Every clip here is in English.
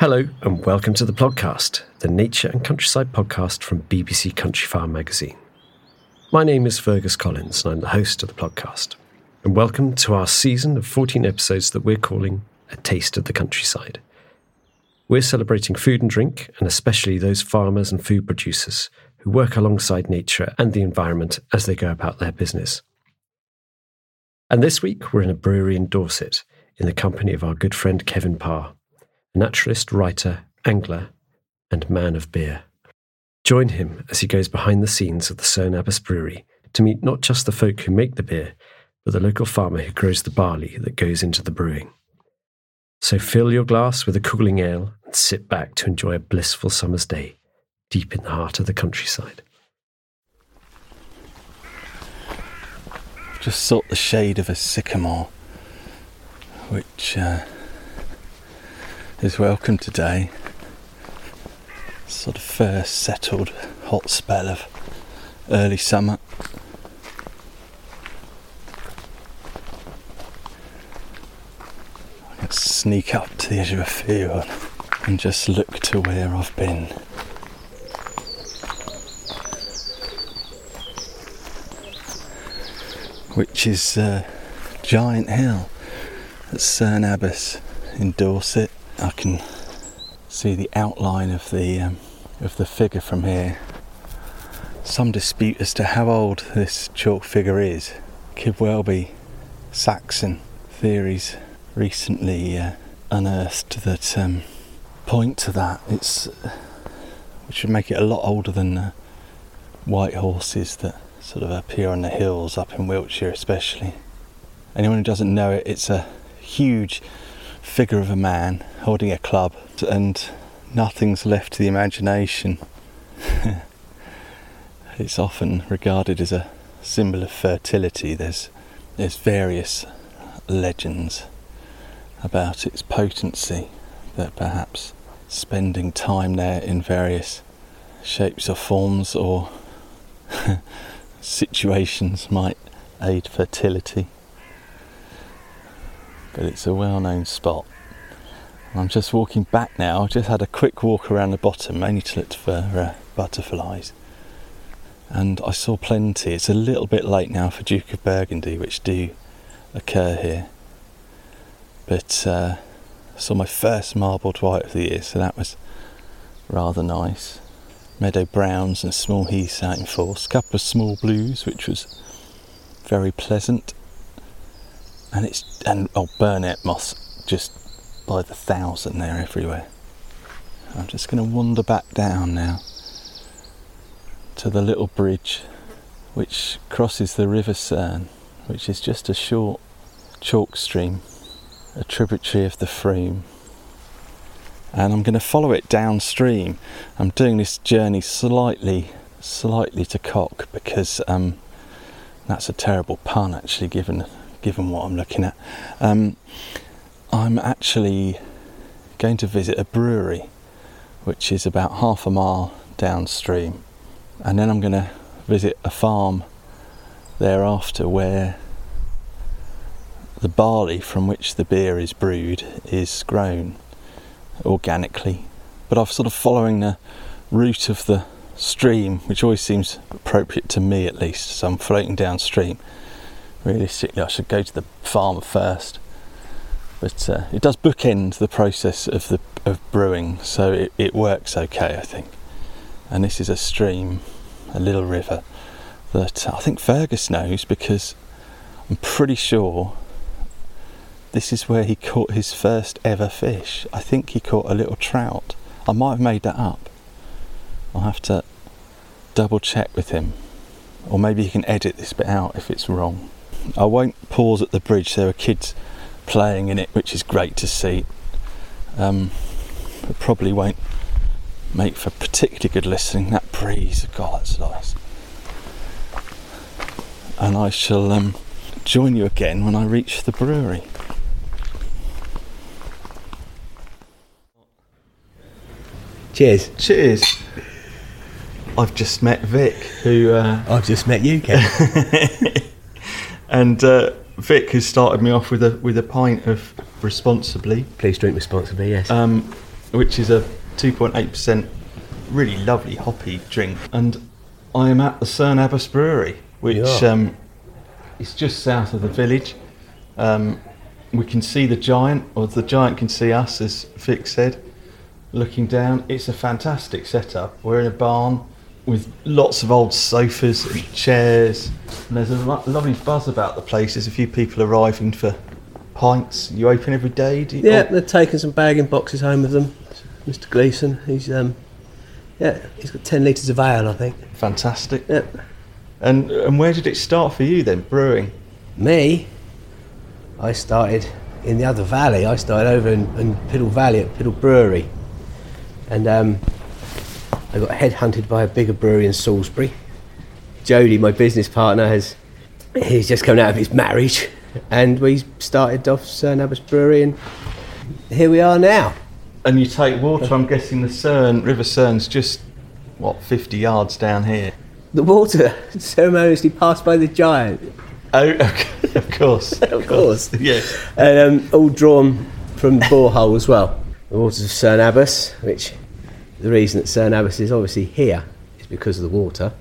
Hello, and welcome to the podcast, the Nature and Countryside podcast from BBC Countryfile magazine. My name is Fergus Collins, and I'm the host of the podcast. And welcome to our season of 14 episodes that we're calling A Taste of the Countryside. We're celebrating food and drink, and especially those farmers and food producers who work alongside nature and the environment as they go about their business. And this week, we're in a brewery in Dorset in the company of our good friend Kevin Parr naturalist, writer, angler, and man of beer. Join him as he goes behind the scenes of the Cerne Abbas Brewery to meet not just the folk who make the beer, but the local farmer who grows the barley that goes into the brewing. So fill your glass with a cooling ale and sit back to enjoy a blissful summer's day deep in the heart of the countryside. Just sought the shade of a sycamore, which uh, is welcome today. Sort of first settled hot spell of early summer. Let's sneak up to the edge of a field and just look to where I've been. Which is uh, Giant Hill at Cerne Abbas in Dorset. I can see the outline of the um, of the figure from here. Some dispute as to how old this chalk figure is. Be Saxon theories recently uh, unearthed that um, point to that. It's which would make it a lot older than the white horses that sort of appear on the hills up in Wiltshire, especially. Anyone who doesn't know it, it's a huge figure of a man holding a club, and nothing's left to the imagination. it's often regarded as a symbol of fertility. There's there's various legends about its potency that perhaps spending time there in various shapes or forms or situations might aid fertility but it's a well known spot. I'm just walking back now. I've just had a quick walk around the bottom, mainly to look for uh, butterflies. And I saw plenty. It's a little bit late now for Duke of Burgundy, which do occur here. But uh, I saw my first marbled white of the year, so that was rather nice. Meadow browns and small heaths out in force. A couple of small blues, which was very pleasant and it's and oh burnet moths just by the thousand there everywhere. I'm just going to wander back down now to the little bridge which crosses the River Cerne, which is just a short chalk stream, a tributary of the Frome. And I'm going to follow it downstream. I'm doing this journey slightly, slightly to cock because um, that's a terrible pun actually, given given what I'm looking at. Um, I'm actually going to visit a brewery, which is about half a mile downstream, and then I'm going to visit a farm thereafter where the barley from which the beer is brewed is grown organically. But I'm sort of following the route of the stream, which always seems appropriate to me at least. So I'm floating downstream realistically I should go to the farm first. But uh, it does bookend the process of the of brewing, so it, it works okay, I think. And this is a stream, a little river that I think Fergus knows because I'm pretty sure this is where he caught his first ever fish. I think he caught a little trout. I might have made that up. I'll have to double check with him. Or maybe he can edit this bit out if it's wrong. I won't pause at the bridge, there are kids playing in it, which is great to see. Um, but probably won't make for particularly good listening. That breeze, God, that's nice. And I shall um, join you again when I reach the brewery. Cheers. Cheers. I've just met Vic, who uh, I've just met you, Ken. and uh, Vic has started me off with a with a pint of responsibly, Please drink responsibly, yes. um, which is a 2.8 percent, really lovely hoppy drink. And I am at the Cerne Abbas Brewery, which um, is just south of the village. Um, we can see the giant, or the giant can see us, as Vic said, looking down. It's a fantastic setup. We're in a barn with lots of old sofas and chairs, and there's a lo- lovely buzz about the place. There's a few people arriving for pints. You open every day? Do you, yeah, oh, they're taking some bagging boxes home with them. Mr. Gleeson, he's um, yeah, he's got ten litres of ale, I think. fantastic. Yeah. And and where did it start for you then, brewing? Me, I started in the other valley. I started over in, in Piddle Valley at Piddle Brewery, and um, I got headhunted by a bigger brewery in Salisbury. Jody, my business partner, has he's just come out of his marriage, and we started off Cerne Abbas Brewery, and here we are now. And you take water. I'm guessing the Cerne River Cerne's just what 50 yards down here. The water ceremoniously passed by the giant, Oh, okay, of course, of course. yes. and um, all drawn from the borehole as well. The waters of Cerne Abbas, which the reason that Cerne Abbas is obviously here is because of the water.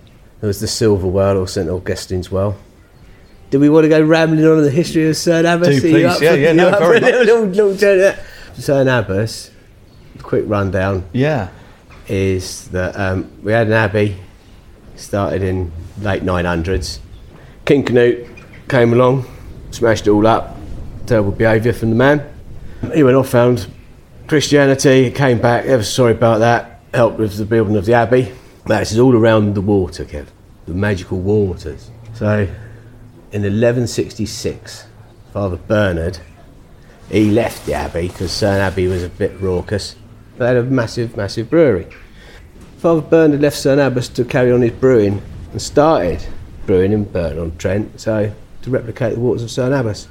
There was the Silver Well or St Augustine's Well. Do we want to go rambling on in the history of Cerne Abbas? Do, please. up Yeah, for- yeah, no, very a little, little, little Abbas, quick rundown, Yeah. is that um, we had an abbey, started in late 900s. King Canute came along, smashed it all up, terrible behaviour from the man. He went off, found Christianity, came back, ever sorry about that, helped with the building of the abbey. That is all around the water, Kev, the magical waters. So in 1166, Father Bernard, he left the abbey because Cerne Abbey was a bit raucous. They had a massive, massive brewery. Father Bernard left Cerne Abbas to carry on his brewing and started brewing in Burton on Trent, so to replicate the waters of Cerne Abbas.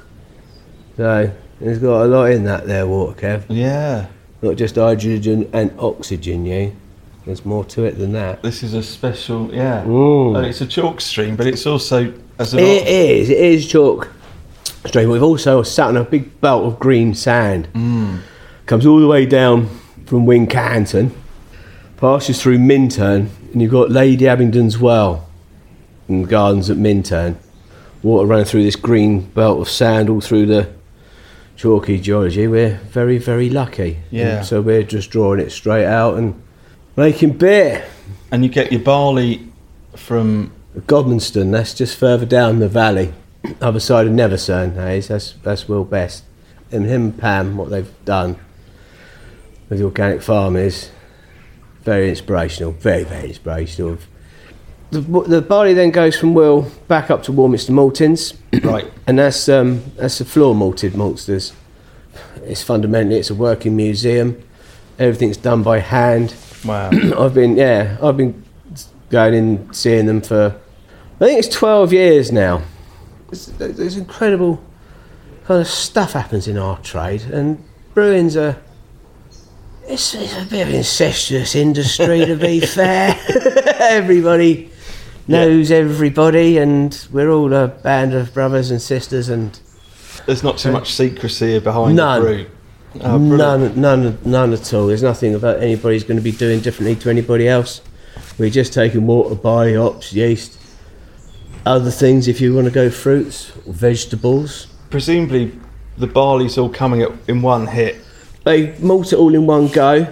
So there's got a lot in that there water, Kev. Yeah. Not just hydrogen and oxygen, you. There's more to it than that. This is a special. Yeah. Mm. And it's a chalk stream, but it's also as a. It is, it is chalk stream. We've also sat on a big belt of green sand. Comes all the way down from Wincanton, passes through Minterne, and you've got Lady Abingdon's Well and the gardens at Minterne. Water running through this green belt of sand all through the chalky geology. We're very, very lucky. Yeah. And so we're just drawing it straight out and making beer. And you get your barley from. Godmanstone, that's just further down the valley, other side of Nether Cerne, Hayes. That's that's Will Best. And him and Pam, what they've done with the organic farm is very inspirational, very, very inspirational. The, the barley then goes from Will back up to Warminster Maltings, Right. and that's um, that's the floor malted maltsters. It's fundamentally it's a working museum. Everything's done by hand. Wow. I've been yeah, I've been going in seeing them for I think it's twelve years now. There's, there's incredible kind of stuff happens in our trade, and brewing's a it's, it's a bit of an incestuous industry to be fair. Everybody knows everybody, and we're all a band of brothers and sisters, and There's not too much secrecy behind None. the brew. Oh, none, none, none at all. There's nothing about anybody's going to be doing differently to anybody else. We're just taking water, barley, hops, yeast, other things. If you want to go fruits or vegetables, Presumably, the barley's all coming in one hit. they malt it all in one go,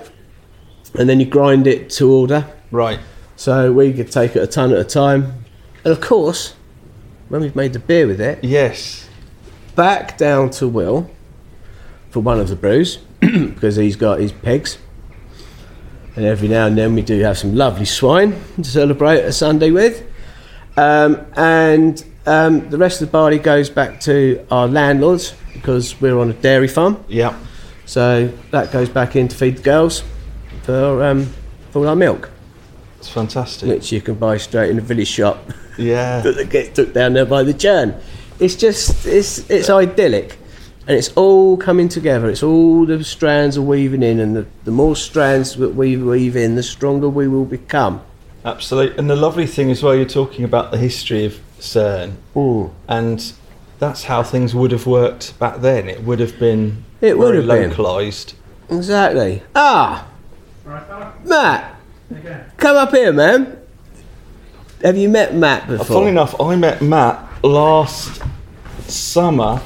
and then you grind it to order. Right. So we could take it a ton at a time. And of course, when we've made the beer with it, Yes. back down to Will for one of the brews because he's got his pegs. And every now and then we do have some lovely swine to celebrate a Sunday with. Um, and um, the rest of the barley goes back to our landlords because we're on a dairy farm. Yeah. So that goes back in to feed the girls for, um, for our milk, It's fantastic. which you can buy straight in the village shop Yeah. that gets took down there by the churn. It's just it's it's idyllic, and it's all coming together. It's all the strands are weaving in, and the, the more strands that we weave in, the stronger we will become. Absolutely. And the lovely thing as well, you're talking about the history of Cerne, Ooh. and that's how things would have worked back then. It would have been It would very have been. localized. Exactly. Ah, Matt, come up here, man. Have you met Matt before? Funnily enough, I met Matt last summer,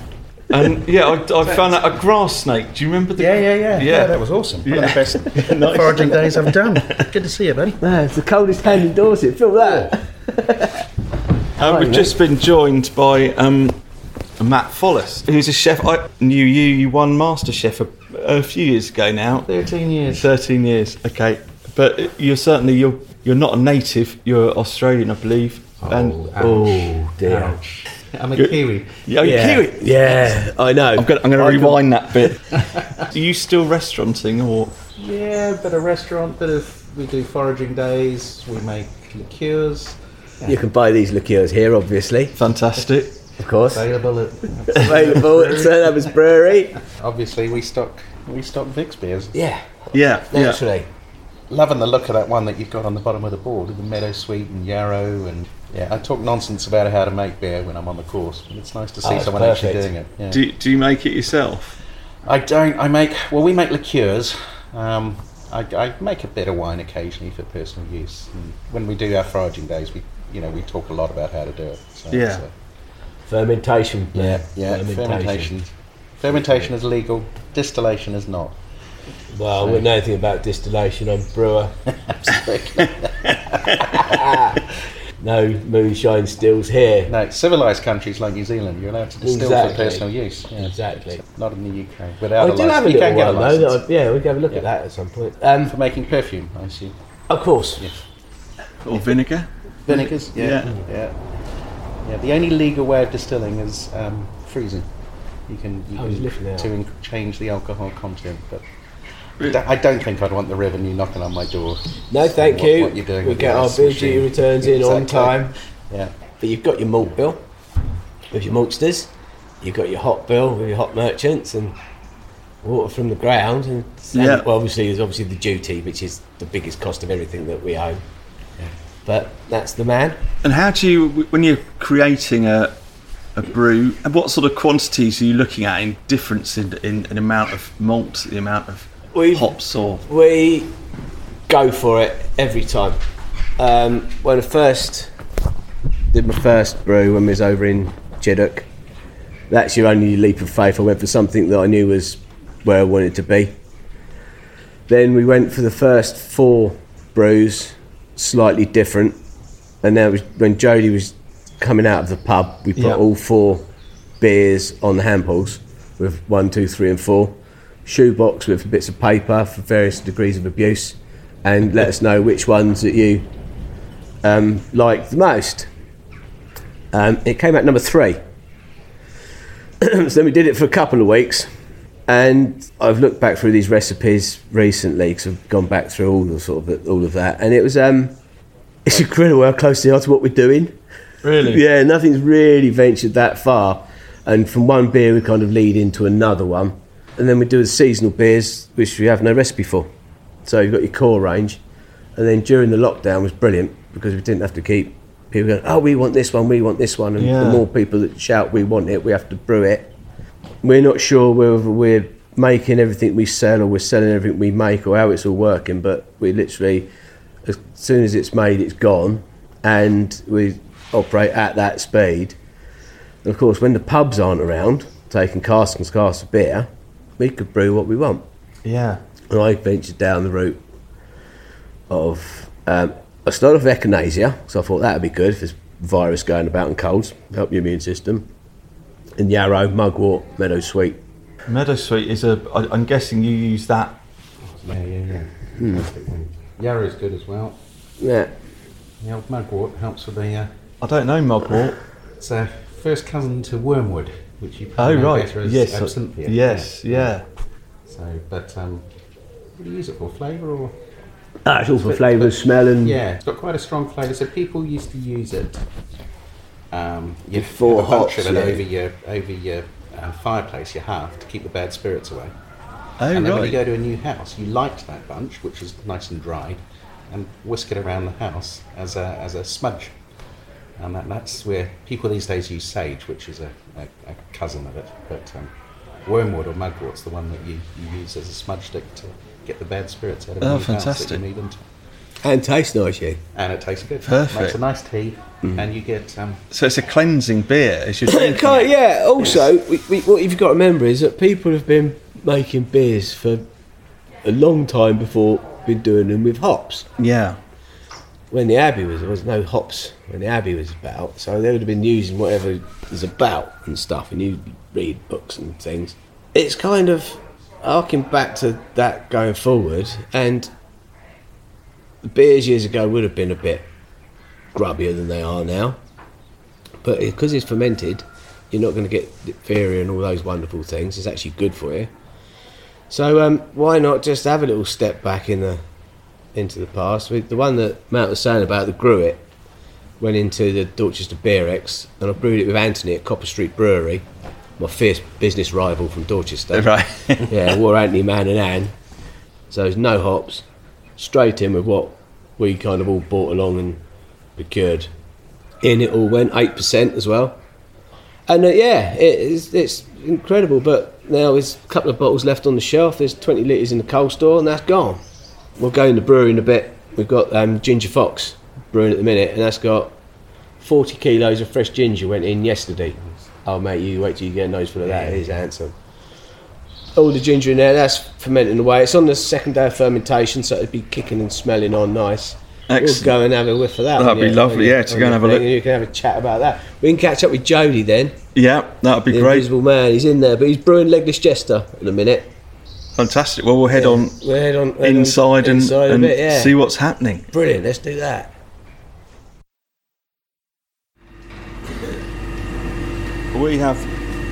and yeah, I, I found out a grass snake. Do you remember the? Yeah, yeah, yeah. Yeah. Yeah, that was awesome. One of the best foraging days I've done. Good to see you, buddy. Man, it's the coldest hand in Dorset. Feel that? Um, we've mate. just been joined by um, Matt Follas, who's a chef. I knew you. You won MasterChef a, a few years ago now. 13 years. Thirteen years. Okay, but you're certainly you're you're not a native. You're Australian, I believe. Oh, and Oh dear. I'm a Good. Kiwi. yeah, Yeah, Kiwi. yeah, I know. I'm gonna, I'm gonna I can- rewind that bit. Are you still restauranting or? Yeah, bit of restaurant, bit of. We do foraging days, we make liqueurs. You can buy these liqueurs here, obviously, Fantastic. of course. Available at. Available at St Albans Brewery. Obviously, we stock we stock Vic's beers. Yeah, Yeah, yeah. Naturally. Loving the look of that one that you've got on the bottom of the board, the Meadow Sweet and Yarrow, and yeah, I talk nonsense about how to make beer when I'm on the course, and it's nice to see Oh, it's someone actually doing it. Yeah. Do, do you make it yourself? I don't. I make well. We make liqueurs. Um, I, I make a bit of wine occasionally for personal use. And when we do our foraging days, we you know we talk a lot about how to do it. So Yeah. uh, Fermentation. yeah, yeah. Fermentation. Fermentation is legal. Distillation is not. Well, I wouldn't know anything about distillation. I'm a brewer. no moonshine stills here. No, civilized countries like New Zealand, you're allowed to distill Exactly. for personal use. Yeah. Exactly. Not in the UK. Without I a do license. have a you little can get a one though. license. That yeah, we can have a look Yeah. at that at some point. Um, for making perfume, I see. of course. Yes. Or vinegar? Vinegars. Yeah. Yeah. Yeah. Yeah. The only legal way of distilling is um, freezing. You can, you I can to in- change the alcohol content, but I don't think I'd want the revenue knocking on my door. No, thank What- you. what you're doing we with get our ice beer machine. duty returns in on time. Yeah. But you've got your malt bill with your maltsters. You've got your hop bill with your hop merchants and water from the ground. And, and Yeah. well, obviously, there's obviously the duty, which is the biggest cost of everything that we own. But that's the man. And how do you, when you're creating a, a brew, and what sort of quantities are you looking at in difference in, in, in amount of malt, the amount of We've- hops or? We go for it every time. Um, when I first did my first brew when we was over in Chideock, that's your only leap of faith. I went for something that I knew was where I wanted to be. Then we went for the first four brews, slightly different. And then was when Jody was coming out of the pub, we put Yeah. all four beers on the handpulls with one, two, three, and four. Shoebox with bits of paper for various degrees of abuse, and let us know which ones that you um, liked the most. Um, it came out number three. so then we did it for a couple of weeks, and I've looked back through these recipes recently because I've gone back through all the sort of all of that, and it was um, it's incredible how close they are to what we're doing. Really? Yeah, nothing's really ventured that far. And from one beer, we kind of lead into another one. And then we do the seasonal beers, which we have no recipe for. So you've got your core range. And then during the lockdown was brilliant because we didn't have to keep people going, oh, we want this one, we want this one. And Yeah. the more people that shout, we want it, we have to brew it. We're not sure whether we're making everything we sell or we're selling everything we make or how it's all working, but we literally, as soon as it's made, it's gone. And we operate at that speed. And of course, when the pubs aren't around, taking casks and casks of beer, we could brew what we want. Yeah. And I ventured down the route of um, I started off with echinacea, so I thought that would be good if there's virus going about and colds, help your immune system. And yarrow, mugwort, meadow sweet. Meadow Sweet is a. I- I'm guessing you use that. Yeah, yeah, yeah. Fantastic one. Yarrow's good as well. Yeah. The old mugwort helps with the. Uh, I don't know mugwort. it's a first cousin to wormwood, which you Oh probably know right. better as Yes. absinthe. Yes. Yeah. So, but um, what do you use it for? Flavour or? Ah, it's all for flavour, but- smell, and Yeah, it's got quite a strong flavour. So people used to use it. Um, you Before have a bunch hops, of it yeah. over your over your uh, fireplace. You have to keep the bad spirits away. Oh and then when you go to a new house, you light that bunch, which is nice and dry, and whisk it around the house as a as a smudge. And that, that's where people these days use sage, which is a, a, a cousin of it. But um, wormwood or mugwort's the one that you, you use as a smudge stick to get the bad spirits out of Oh, the house that fantastic. you move into and tastes nice, yeah. and it tastes good. Perfect. Makes a nice tea, and you get um, So it's a cleansing beer. As you're Yeah, drinking. it. yeah. Also, we, we, what you've got to remember is that people have been making beers for a long time before been doing them with hops. Yeah. When the Abbey was, there was no hops when the Abbey was about, so they would have been using whatever was about and stuff, and you read books and things. It's kind of harking back to that going forward, and the beers years ago would have been a bit grubbier than they are now. But because it's fermented, you're not going to get diphtheria and all those wonderful things. It's actually good for you. So um, why not just have a little step back in the into the past? With the one that Matt was saying about the Gruit went into the Dorchester Beer X, and I brewed it with Anthony at Copper Street Brewery, my fierce business rival from Dorchester. Right. yeah, wore Anthony man and Anne. So there's no hops, straight in with what we kind of all bought along and procured. In it all went eight percent as well, and uh, yeah, it is, it's incredible. But now there's a couple of bottles left on the shelf. There's 20 litres in the coal store, and that's gone. We'll go in the brewery in a bit. We've got um, Ginger Fox brewing at the minute, and that's got 40 kilos of fresh ginger went in yesterday. Oh mate, you wait till you get a nose full of that. It is handsome all the ginger in there, that's fermenting away. It's on the second day of fermentation, so it'd be kicking and smelling on nice. Excellent. We'll go and have a whiff of that. That'd be your- lovely, yeah, to go and have a look. You can have a chat about that. We can catch up with Jody then, Yeah, that'd be the great. Invisible Man. He's in there, but he's brewing Legless Jester in a minute. Fantastic. Well, we'll head on We'll head on head on inside and, inside a and bit, yeah. see what's happening. Brilliant, let's do that. We have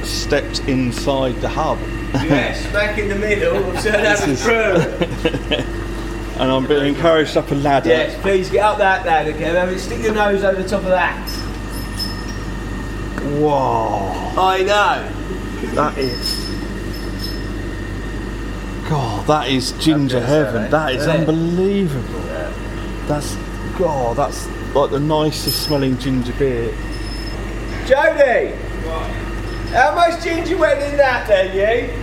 stepped inside the hub, Yes, back in the middle of Sir This David is- and I'm being encouraged up a ladder. Yes, please get up that ladder, Kev. Stick your nose over the top of that. Whoa, I know. that is. God, that is ginger heaven. Eh? That is Yeah. unbelievable. That's God. That's like the nicest smelling ginger beer. Jody! How much ginger went in that then, you?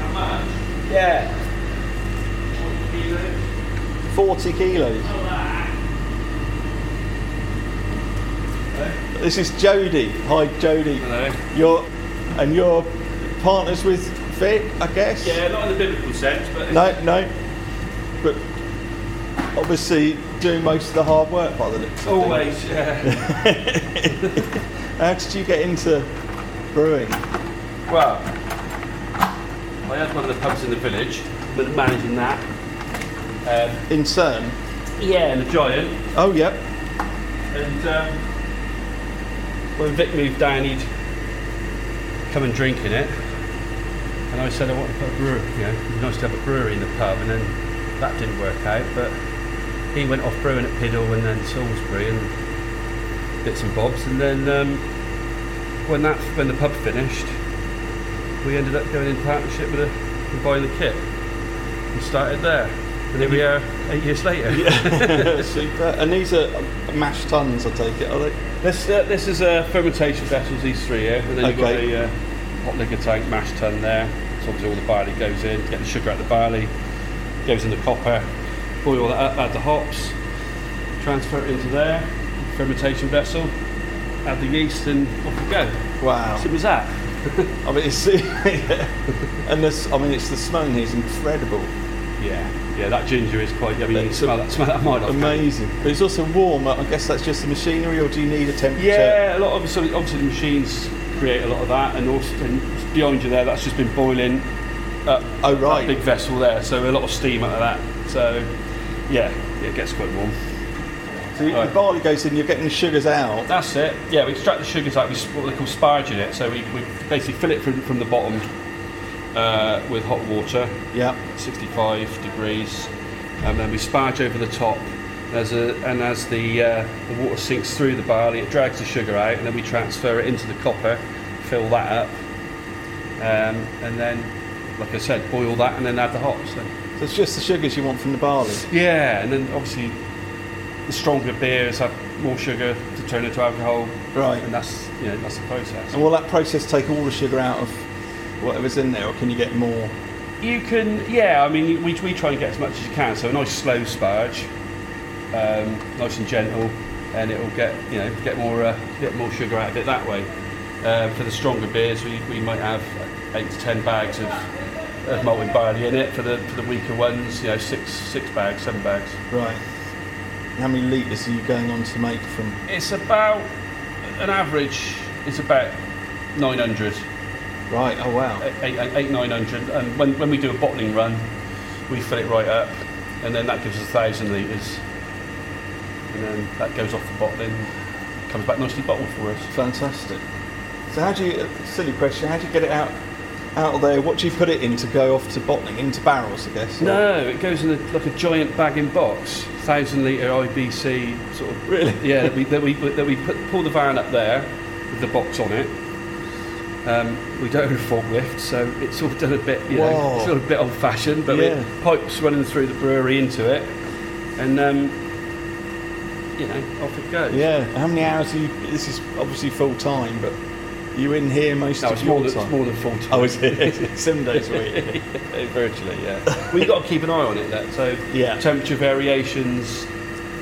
How much? Yeah. 40 kilos. This is Jody. Hi, Jody. Hello. You're and you're partners with Vic, I guess. Yeah, not in the biblical sense, but No, no. But obviously doing most of the hard work by the looks. of things. always, yeah. How did you get into brewing? well, I had one of the pubs in the village, but managing that. Um, In Cerne? yeah, and the Giant. Oh, yep. And um, when Vic moved down, he'd come and drink in it. And I said I want to put a brewery, you know, it'd be nice to have a brewery in the pub. And then that didn't work out, but he went off brewing at Piddle and then Salisbury and bits and bobs. And then um, when that when the pub finished, we ended up going in partnership with a, and buying the kit and started there. And here we are eight years later. Yeah. Super. And these are mash tuns, I take it, are they? This uh, this is a fermentation vessels. These three here, and then you've got Okay. a uh, hot liquor tank, mash tun there. So obviously all the barley goes in. Get the sugar out of the barley, goes in the copper. Boil that up, add the hops, transfer it into there. Fermentation vessel. Add the yeast, and off we go. Wow. Simple as that. I mean, it's and this. I mean, it's the smelling here is incredible. Yeah. yeah, that ginger is quite. I mean, It's smell that. Smell that mile off. can't you? Amazing. But it's also warm. I guess that's just the machinery, or do you need a temperature? Yeah, a lot of obviously the machines create a lot of that, and also and behind you there, that's just been boiling. Up Oh, right. Big vessel there, so a lot of steam out of that. So, yeah, yeah it gets quite warm. So you- Right. the barley goes in, you're getting the sugars out. That's it. Yeah, we extract the sugars out. We what they call sparging it. So we, we basically fill it from, from the bottom uh, with hot water, Yeah. 65 degrees, and then we sparge over the top. As a, and as the, uh, the water sinks through the barley, it drags the sugar out, and then we transfer it into the copper, fill that up, um, and then, like I said, boil that, and then add the hops. So. So it's just the sugars you want from the barley. Yeah, and then obviously the stronger beers have more sugar to turn into alcohol, Right. and that's you know that's the process. And will that process take all the sugar out of whatever's in there, or can you get more? You can, yeah. I mean, we, we try and get as much as you can. So a nice slow sparge, um, nice and gentle, and it will get you know get more uh, get more sugar out of it that way. Uh, for the stronger beers, we, we might have eight to ten bags of, of malted barley in it. For the for the weaker ones, you know, six six bags, seven bags. Right. How many litres are you going on to make from? It's about an average. It's about nine hundred. Right. Oh wow. eight, eight, eight, nine hundred. And when, when we do a bottling run, we fill it right up, and then that gives us a thousand litres. And then that goes off the bottling, comes back nicely bottled for us. Fantastic. So how do you? Silly question. How do you get it out? Out of there. What do you put it in to go off to bottling? Into barrels, I guess. or- No, it goes in a, like a giant bagging box, thousand litre IBC sort of. Really? Yeah, that we that we that we put, pull the van up there with the box on it. Um, we don't have a forklift, so it's all done a bit, you know, it's all a bit old-fashioned. But Yeah. with pipes running through the brewery into it, and um, you know, off it goes. Yeah. How many hours are you? This is obviously full time, but you in here most No, of it's your more than time. it's more than full time. Oh, is it? Seven days a week. Virtually, yeah. you've got to keep an eye on it. That so Yeah. temperature variations,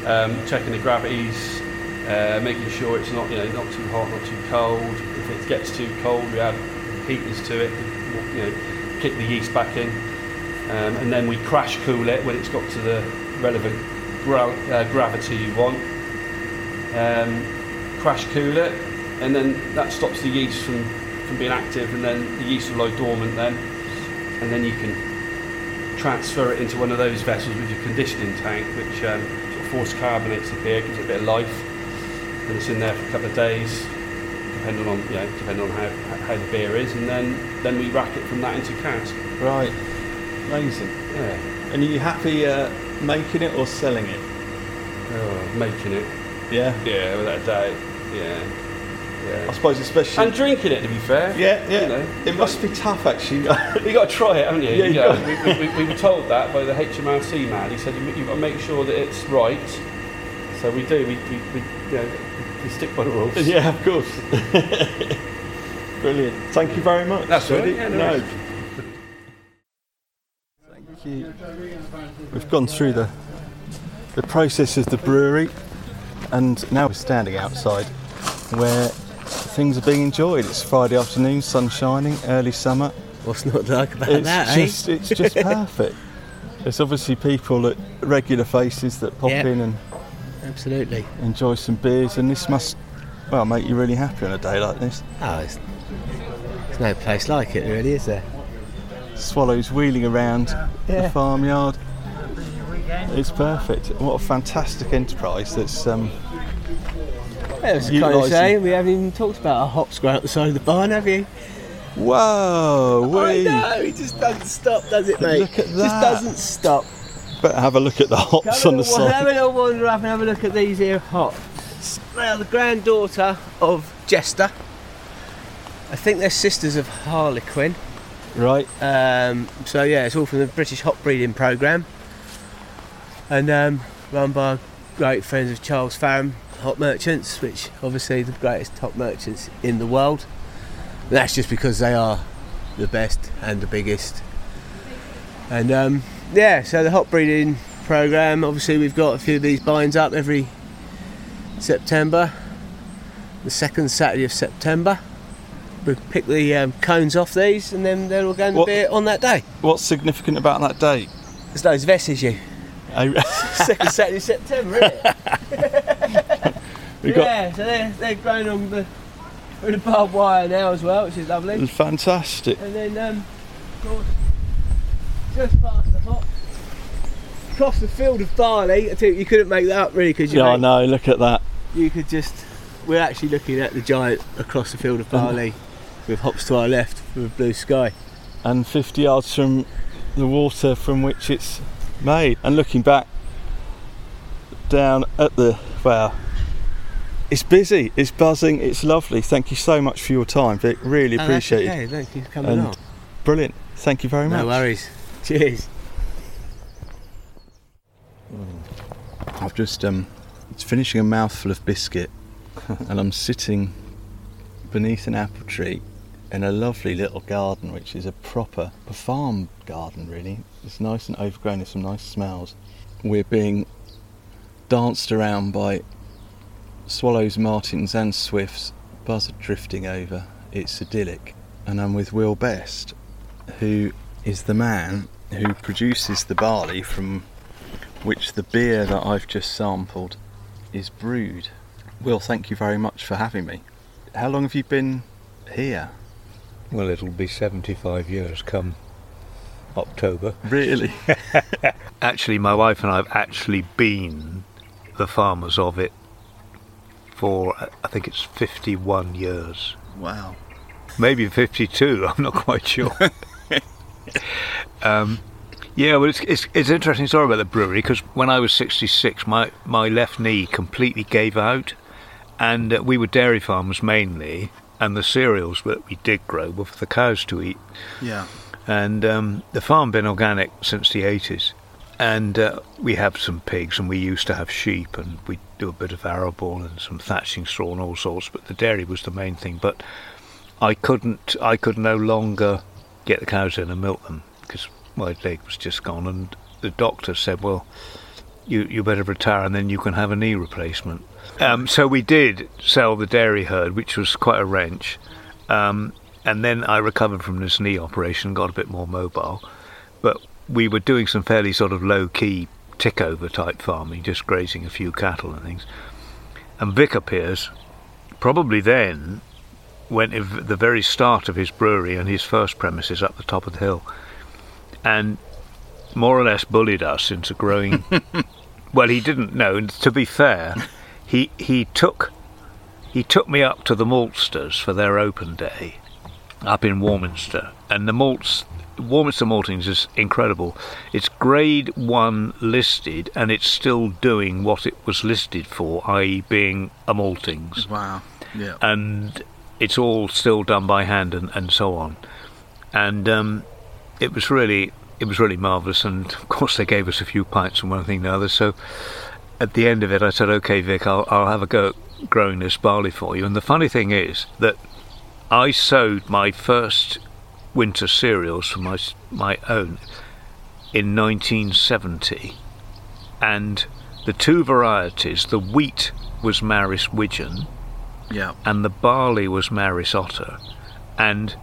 um, checking the gravities, uh, making sure it's not you know not too hot, not too cold. If it gets too cold, we add heaters to it, to, you know, kick the yeast back in, um, and then we crash cool it when it's got to the relevant gra- uh, gravity you want. Um, crash cool it, and then that stops the yeast from, from being active, and then the yeast will lie dormant then, and then you can transfer it into one of those vessels with your conditioning tank, which um, sort of force carbonates the beer, gives it a bit of life, and it's in there for a couple of days, depending on you know depending on how, how the beer is, and then then we rack it from that into cask. Right. Amazing. Yeah, And are you happy uh, making it or selling it? oh, making it. Yeah. Yeah, without a doubt. Yeah, I yeah. suppose especially. And drinking it, to be fair. yeah, yeah. You know, it must be tough actually. You got to try it, haven't you? Yeah, you know, we, we, we were told that by the HMRC man. He said you, you've got to make sure that it's right. So we do. We, we, we, you know, we stick by the rules. yeah, of course. Brilliant. Thank you very much. That's right, yeah, no no. Thank you. We've gone through the the process of the brewery, and now we're standing outside where things are being enjoyed. It's Friday afternoon, sun shining, early summer. What's not to like about it's that, just eh? it's just perfect. There's obviously people that regular faces that pop Yeah. in and Absolutely. enjoy some beers, and this must well make you really happy on a day like this. Oh, it's, there's no place like it, really, is there? Swallows wheeling around the farmyard. It's perfect. What a fantastic enterprise that's um, Yeah, it's kind of we haven't even talked about a hops growing at the side of the barn, have you? Whoa! I wee. know, it just doesn't stop, does it, mate? Look at that. just doesn't stop. Better have a look at the hops on the side. have a little wander up and have a look at these here hops. They are the granddaughter of Jester. I think they're sisters of Harlequin. Right. Um, so yeah, it's all from the British hop breeding program, and um, run by great friends of Charles Faram Hop Merchants, which obviously the greatest hop merchants in the world. And that's just because they are the best and the biggest. And um, yeah, so the hop breeding program. Obviously, we've got a few of these bines up every September, the second Saturday of September. We pick the um, cones off these, and then they're all going to beer on that day. What's significant about that date? It's those Vesses you. Second Saturday of September, We've got yeah, so they're, they're growing on the, with the barbed wire now as well, which is lovely. fantastic. And then, um, of course, just past the hop, across the field of barley. I think you couldn't make that up really because you, Yeah, I know. Look at that. you could just. We're actually looking at the giant across the field of barley with hops to our left with blue sky. and 50 yards from the water from which it's made. And looking back down at the wow, it's busy, it's buzzing, it's lovely. Thank you so much for your time, Vic. Really Oh, appreciate that's it. okay. Thank you for coming And on. brilliant. Thank you very much. No worries. Cheers. I've just um, it's finishing a mouthful of biscuit, and I'm sitting beneath an apple tree in a lovely little garden, which is a proper a farm garden. Really, it's nice and overgrown. There's some nice smells. We're being danced around by swallows, martins, and swifts. Buzzard drifting over. It's idyllic, and I'm with Will Best, who is the man who produces the barley from which the beer that I've just sampled is brewed. Will, thank you very much for having me. How long have you been here? Well, it'll be 75 years come October. Really? Actually, my wife and I have actually been the farmers of it for, I think it's 51 years. wow. Maybe 52, I'm not quite sure. um, yeah, well, it's, it's, it's an interesting story about the brewery because when I was 66, my, my left knee completely gave out, and uh, we were dairy farmers mainly, and the cereals that we did grow were for the cows to eat. Yeah. and um, the farm been organic since the 80s and uh, we have some pigs and we used to have sheep and we do a bit of arable and some thatching straw and all sorts but the dairy was the main thing. But i couldn't i could no longer get the cows in and milk them because my leg was just gone. And the doctor said well you you better retire and then you can have a knee replacement. Um, so we did sell the dairy herd which was quite a wrench. Um, and then I recovered from this knee operation, got a bit more mobile. But we were doing some fairly sort of low key tick over type farming, just grazing a few cattle and things. And Vic appears, probably then, went at the very start of his brewery and his first premises up the top of the hill, and more or less bullied us into growing. well, he didn't know. And to be fair, he he took he took me up to the maltsters for their open day up in Warminster, and the malts. Warminster Maltings is incredible. It's grade one listed, and it's still doing what it was listed for, i.e., being a maltings Wow. Yeah. and it's all still done by hand and, and so on. And um, it was really it was really marvellous. And of course, they gave us a few pints and one thing and the other. So at the end of it, I said, "Okay, Vic, I'll, I'll have a go at growing this barley for you." And the funny thing is that I sowed my first winter cereals for my my own in 1970, and the two varieties, the wheat was Maris Widgeon Yeah. and the barley was Maris Otter. And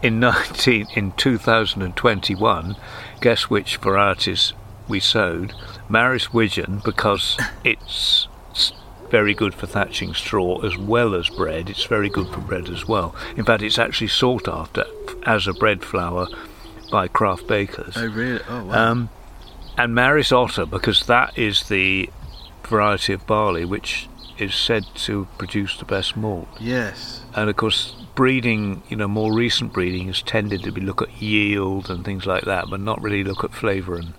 in 19 in 2021, guess which varieties we sowed? Maris Widgeon because it's very good for thatching straw as well as bread. It's very good for bread as well. In fact, it's actually sought after as a bread flour by craft bakers. Oh really? Oh wow. Um, and Maris Otter, because that is the variety of barley which is said to produce the best malt. yes. And of course, breeding, you know, more recent breeding has tended to be look at yield and things like that, but not really look at flavour and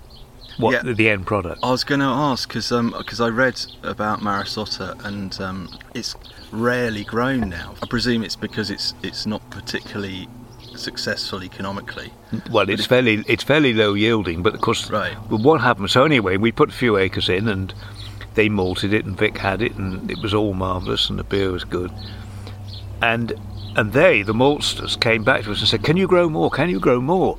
what Yeah. the, end product. I was going to ask because because I read about Maris Otter and um, it's rarely grown now. I presume it's because it's it's not particularly successful economically. Well, it's fairly it's fairly low yielding, but of course, Right. But what happened? So anyway, we put a few acres in, and they malted it, and Vic had it, and it was all marvellous, and the beer was good. And and they, the maltsters, came back to us and said, "Can you grow more? Can you grow more?"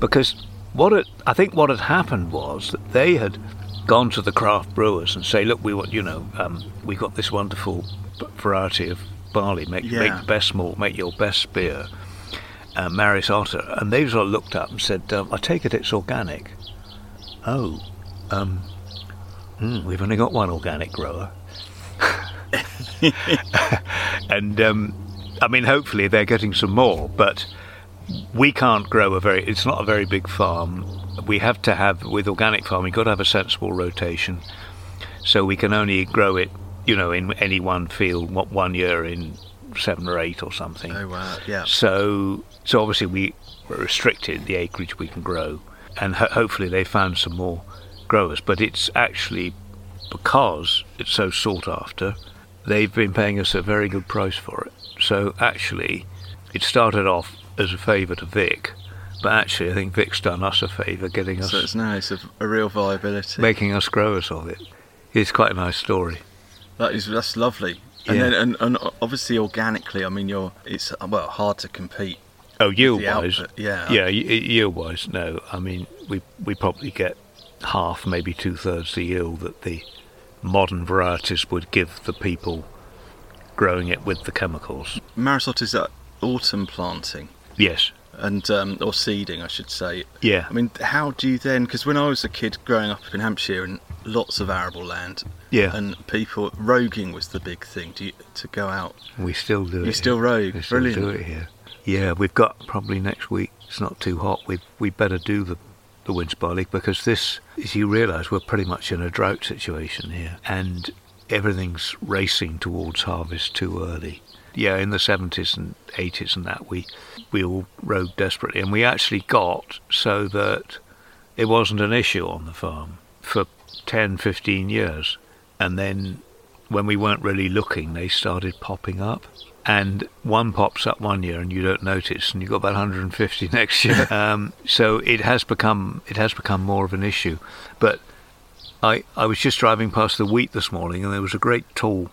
Because what it, I think what had happened was that they had gone to the craft brewers and say, "Look, we want you know, um, we got this wonderful variety of barley. Make make the best malt, make your best beer." uh, Maris Otter, and they sort of looked up and said, um, "I take it it's organic." Oh, um, hmm, we've only got one organic grower. and um, I mean, hopefully they're getting some more, but we can't grow a very, it's not a very big farm. We have to have, with organic farming, you've got to have a sensible rotation. So we can only grow it, you know, in any one field, what one year in seven or eight or something. Oh wow, yeah. So, so obviously we we're restricted the acreage we can grow, and ho- hopefully they found some more growers. But it's actually because it's so sought after, they've been paying us a very good price for it. So actually, it started off as a favour to Vic, but actually I think Vic's done us a favour getting us So it's nice, a, a real viability. making us growers of it. It's quite a nice story. That is that's lovely. And Yeah. then and, and obviously organically, I mean, you're it's well hard to compete. Oh, yield wise, output, yeah. yeah, yield wise, no. I mean, we we probably get half, maybe two thirds the yield that the modern varieties would give the people growing it with the chemicals. Maris Otter is that autumn planting Yes, and um, or seeding, I should say. yeah, I mean, how do you then? Because when I was a kid growing up in Hampshire and lots of arable land, yeah. and people roguing was the big thing. Do you, to go out? we still do it. You still rogue? We still Brilliant. do it here. Yeah, we've got probably next week. It's not too hot. We we better do the the winter barley because this, as you realise, we're pretty much in a drought situation here, and everything's racing towards harvest too early. Yeah, in the 70s and 80s and that we we all rode desperately, and we actually got so that it wasn't an issue on the farm for 10, 15 years, and then when we weren't really looking, they started popping up. And one pops up one year and you don't notice, and you've got about 150 next year. um, so it has become it has become more of an issue. But I I was just driving past the wheat this morning, and there was a great tall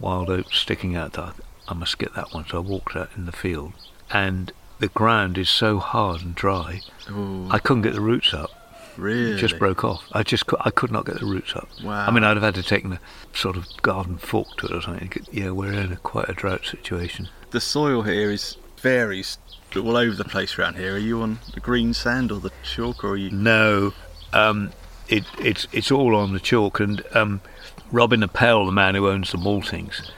wild oat sticking out. I, I must get that one. So I walked out in the field, and the ground is so hard and dry, Ooh, I couldn't get the roots up. really? It just broke off. I just I could not get the roots up. Wow. I mean, I'd have had to take a sort of garden fork to it or something. Yeah, we're in a, quite a drought situation. the soil here is varies all over the place around here. Are you on the green sand or the chalk, or are you? No, um, it, it's it's all on the chalk. And um, Robin Appel, the man who owns the maltings,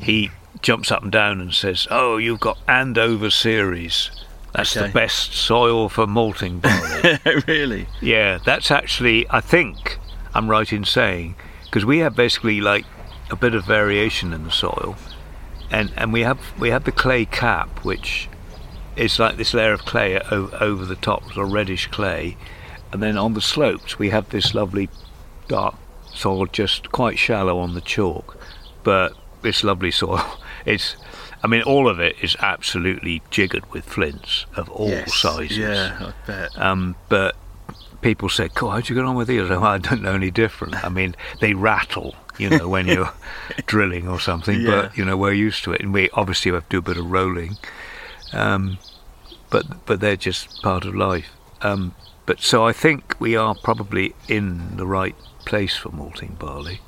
he jumps up and down and says, "Oh, you've got Andover series. That's Okay. the best soil for malting barley." really? Yeah, that's actually, I think, I'm right in saying, because we have basically like a bit of variation in the soil, and and we have we have the clay cap, which is like this layer of clay o- over the top, of reddish clay, and then on the slopes we have this lovely dark soil, just quite shallow on the chalk, but this lovely soil. It's, I mean, all of it is absolutely jiggered with flints of all yes. sizes. Yeah, I bet. Um, but people say, "Cool, how'd you get on with these?" I, I don't know any different. I mean, they rattle, you know, when you're drilling or something. Yeah. But you know, we're used to it, and we obviously have to do a bit of rolling. Um, but but they're just part of life. Um, but so I think we are probably in the right place for malting barley,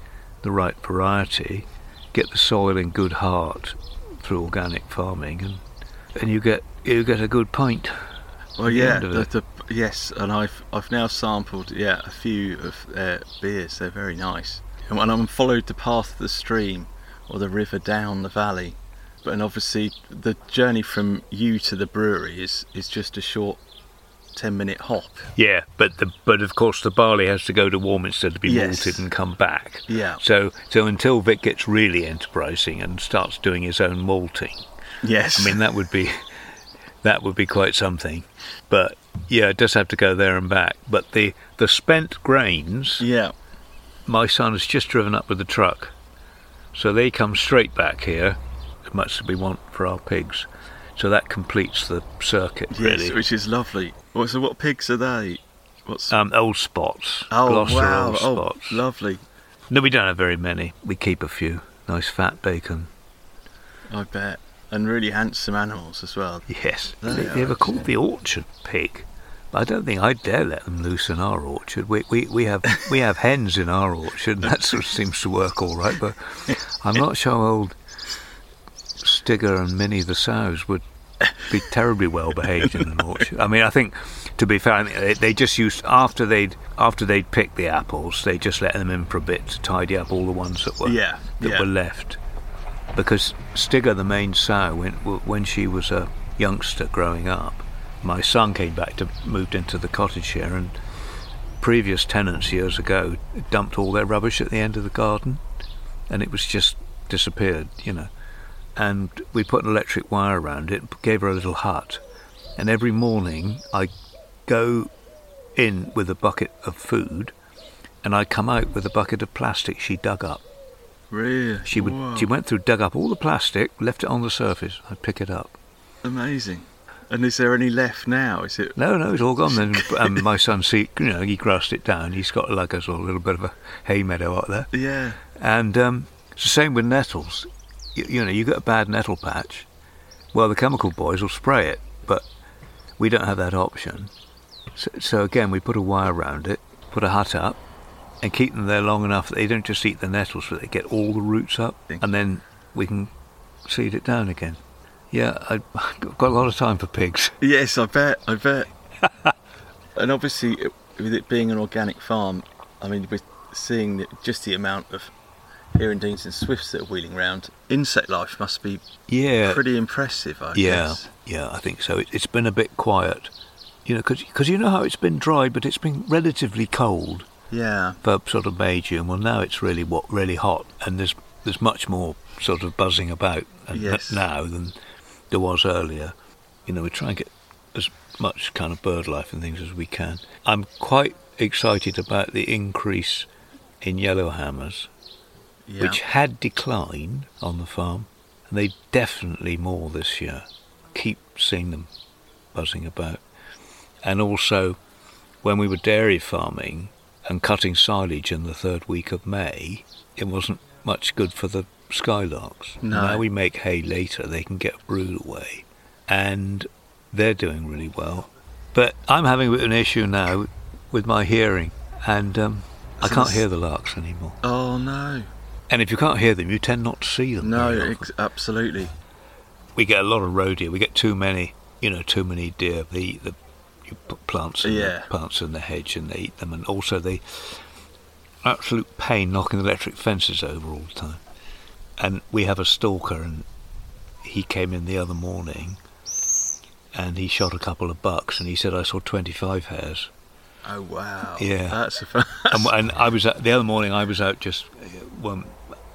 the right variety. Get the soil in good heart through organic farming, and and you get you get a good pint. Well, yeah, the, the, yes, and I've I've now sampled yeah a few of their beers. They're very nice, and when I'm followed the path of the stream or the river down the valley, but and obviously the journey from you to the brewery is is just a short ten minute hop. Yeah, but the but of course the barley has to go to Warminster to be Yes. malted and come back. Yeah. So so until Vic gets really enterprising and starts doing his own malting, Yes. I mean that would be that would be quite something. But yeah, it does have to go there and back. But the the spent grains, yeah. my son has just driven up with the truck, so they come straight back here, as much as we want for our pigs. So that completes the circuit Yes, really. which is lovely. What, so what pigs are they? What's Um, old spots, oh wow! old Oh, spots. lovely. No, we don't have very many. We keep a few. Nice fat bacon. I bet, and really handsome animals as well. Yes. They They, they were called the orchard pig. I don't think I'd dare let them loose in our orchard. We, we, we have we have hens in our orchard, and that sort of seems to work all right. But I'm not sure old Stigger and Minnie the sows would be terribly well behaved in an orchard. I mean, I think to be fair, they, they just used after they'd after they'd picked the apples, they just let them in for a bit to tidy up all the ones that were Yeah, that yeah. were left. Because Stigger, the main sow, when when she was a youngster growing up, my son came back to moved into the cottage here, and previous tenants years ago dumped all their rubbish at the end of the garden, and it was just disappeared, you know. And we put an electric wire around it, gave her a little hut, and every morning I go in with a bucket of food, and I come out with a bucket of plastic she dug up. Really? She would. She went through, dug up all the plastic, left it on the surface. I'd pick it up. amazing. And is there any left now? Is it? No, no, it's all gone. Then um, my son, see, you know, he grassed it down. He's got like a sort of little bit of a hay meadow out there, Yeah. and um, it's the same with nettles. You, you know, you get a bad nettle patch. Well, the chemical boys will spray it, but we don't have that option. So, so again, we put a wire around it, put a hut up, and keep them there long enough that they don't just eat the nettles, but they get all the roots up, and then we can seed it down again. Yeah, I- I've got a lot of time for pigs. Yes, I bet. I bet. and obviously, with it being an organic farm, I mean, we're seeing just the amount of hirundines and swifts that are wheeling around. Insect life must be Yeah, pretty impressive, I yeah, guess. yeah. I think so. It, it's been a bit quiet, you know, because you know how it's been dry, but it's been relatively cold Yeah. for sort of May June. Well, now it's really what really hot, and there's there's much more sort of buzzing about and Yes. now than there was earlier. You know, we try and get as much kind of bird life and things as we can. I'm quite excited about the increase in yellowhammers, Yeah. which had declined on the farm, and they definitely more this year. Keep seeing them buzzing about, and also when we were dairy farming and cutting silage in the third week of May, it wasn't much good for the skylarks. No. Now we make hay later, they can get brood away, and they're doing really well. But I'm having a bit of an issue now with my hearing, and um, I can't hear the larks anymore. oh no. And if you can't hear them, you tend not to see them. No, ex- absolutely. we get a lot of roe deer. We get too many, you know, too many deer. They eat the you put plants in Yeah. the plants in the hedge, and they eat them. And also, they absolute pain knocking the electric fences over all the time. And we have a stalker, and he came in the other morning, and he shot a couple of bucks, and he said I saw twenty-five hares. Oh wow. Yeah. That's a fun. and, and I was out, the other morning. I was out just uh, one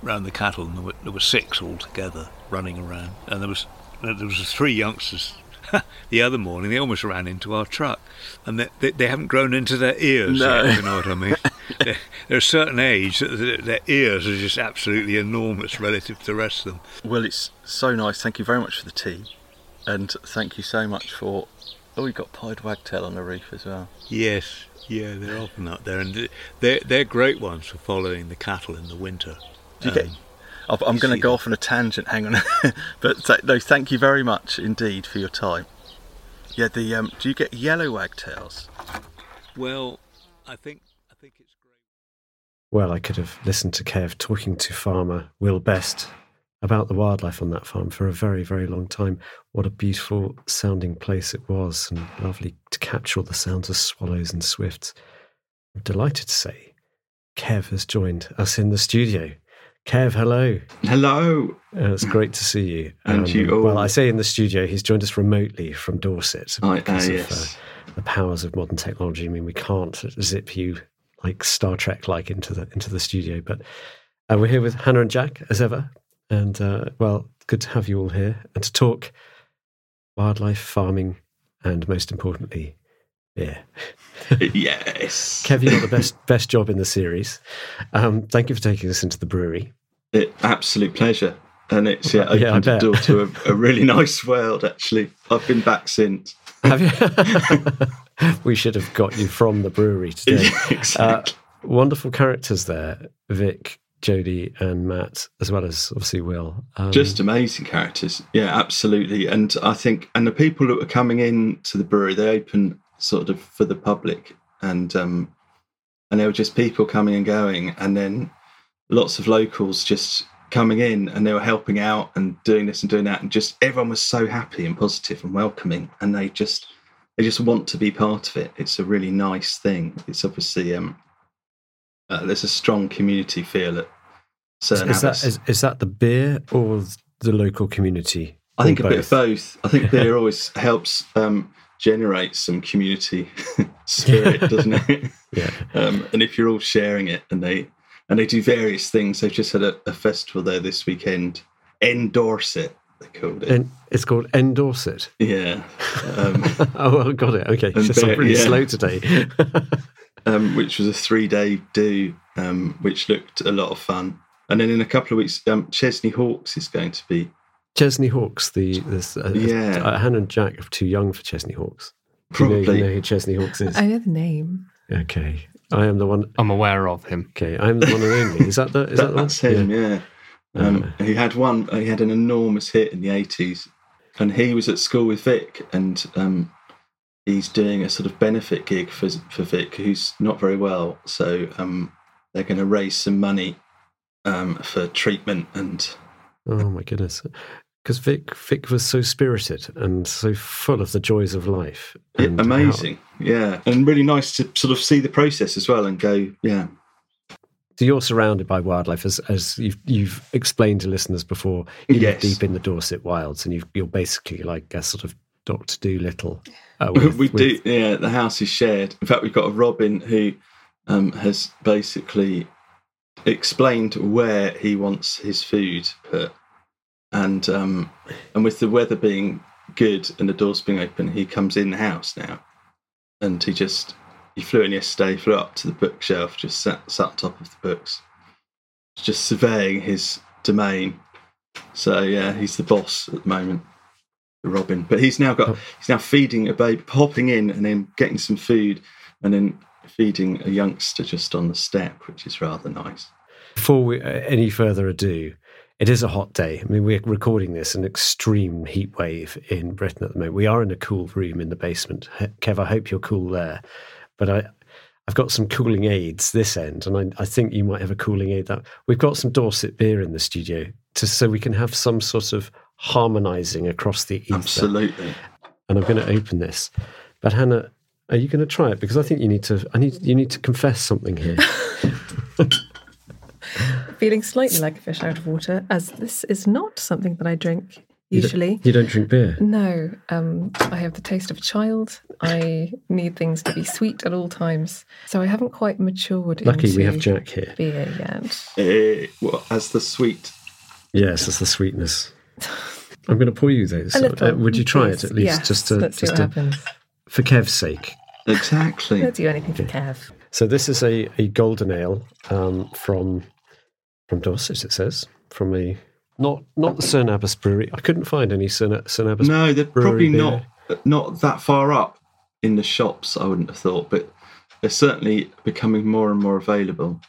round the cattle, and there were, there were six altogether running around, and there was there was three youngsters. the other morning, they almost ran into our truck, and they, they, they haven't grown into their ears. No. Yet, you know what I mean? they're, they're a certain age that their ears are just absolutely enormous relative to the rest of them. Well, it's so nice. Thank you very much for the tea, and thank you so much for. Oh, we've got pied wagtail on the reef as well. Yes, yeah, they're often out there, and they're they're great ones for following the cattle in the winter. Do you get? Um, I've- I'm going to go them. off on a tangent. Hang on, but no, thank you very much indeed for your time. Yeah, the um, do you get yellow wagtails? Well, I think I think it's great. Well, I could have listened to Kev talking to farmer Will Best about the wildlife on that farm for a very, very long time. What a beautiful sounding place it was, and lovely to capture all the sounds of swallows and swifts. I'm delighted to say Kev has joined us in the studio. Kev, hello. Hello. Uh, it's great to see you. And you all. Well, I say in the studio, he's joined us remotely from Dorset I, uh, because of yes. uh, the powers of modern technology. I mean, we can't zip you like Star Trek like into the into the studio, but uh, we're here with Hannah and Jack as ever, and uh, well, good to have you all here and to talk wildlife farming and most importantly, beer. yes. Kev, you got the best best job in the series. Um, thank you for taking us into the brewery. It, absolute pleasure. And it's yeah, opened Yeah, the door to a, a really nice world, actually. I've been back since. Have you? we should have got you from the brewery today. Uh, exactly. wonderful characters there, Vic, Jodie, and Matt, as well as obviously Will. Um, Just amazing characters. Yeah, absolutely. And I think, and the people that were coming in to the brewery, they open sort of for the public, and um, and there were just people coming and going, and then lots of locals just coming in and they were helping out and doing this and doing that and just everyone was so happy and positive and welcoming and they just they just want to be part of it it's a really nice thing it's obviously um uh, there's a strong community feel at certain Is that is, is that the beer or the local community? I think a bit of both. I think beer always helps um, generate some community spirit, doesn't it? Yeah. Um, and if you're all sharing it, and they and they do various things. They've just had a, a festival there this weekend. Endorse it, they called it. En- it's called Endorset. yeah, um, oh, I got it. Okay, And just I'm bear- really yeah. slow today. Um, which was a three-day do, um, which looked a lot of fun. And then in a couple of weeks, um, Chesney Hawkes is going to be. Chesney Hawkes. The this, uh, Yeah. uh, Hannah and Jack are too young for Chesney Hawkes. Do you know, Probably. you know who Chesney Hawkes is? I know the name. Okay, I am the one. I'm aware of him. Okay, I am the one and only. Is that the? Is that, That, the one? that's him, yeah. Um, He had one. He had an enormous hit in the eighties, and he was at school with Vic, and um, he's doing a sort of benefit gig for for Vic, who's not very well. So um, they're going to raise some money um, for treatment, and Oh my goodness. Because Vic, Vic was so spirited and so full of the joys of life. Yeah, and how- amazing, yeah, and really nice to sort of see the process as well, and go, yeah, so you're surrounded by wildlife, as as you've you've explained to listeners before. You live Yes. deep in the Dorset wilds, and you've, you're basically like a sort of Doctor Doolittle. Uh, with- we with- do. Yeah, the house is shared. In fact, we've got a Robin who um, has basically explained where he wants his food put, and um, and with the weather being good and the doors being open, he comes in the house now, and he just he flew in yesterday, flew up to the bookshelf, just sat sat on top of the books, just surveying his domain. So yeah, he's the boss at the moment. The Robin, but he's now got he's now feeding a baby, popping in and then getting some food, and then feeding a youngster just on the step, which is rather nice. Before we, uh, any further ado, it is a hot day. I mean, we're recording this an extreme heat wave in Britain at the moment. We are in a cool room in the basement. Kev, I hope you're cool there. But I, I've got some cooling aids this end, and I, I think you might have a cooling aid that we've got some Dorset beer in the studio, to, so we can have some sort of harmonising across the ether. Absolutely. And I'm going to open this. But Hannah, are you going to try it? Because I think you need to. I need you need to confess something here. Feeling slightly like a fish out of water, as this is not something that I drink You don't- usually. you don't drink beer. No, um, I have the taste of a child. I need things to be sweet at all times, so I haven't quite matured. Lucky we have Jack here. Beer yet? Eh, well, as the sweet. Yes, that's the sweetness. I'm going to pour you those. A Uh, would you try please. it at least, Yes, just to let's see just what to, happens. for Kev's sake? Exactly. I'll do anything for Kev. So this is a, a golden ale um, from from Dorset. It says from a not not the Cerne Abbas brewery. I couldn't find any Cerne, Cerne Abbas. No, they're brewery probably beer. not not that far up in the shops. I wouldn't have thought, but they're certainly becoming more and more available.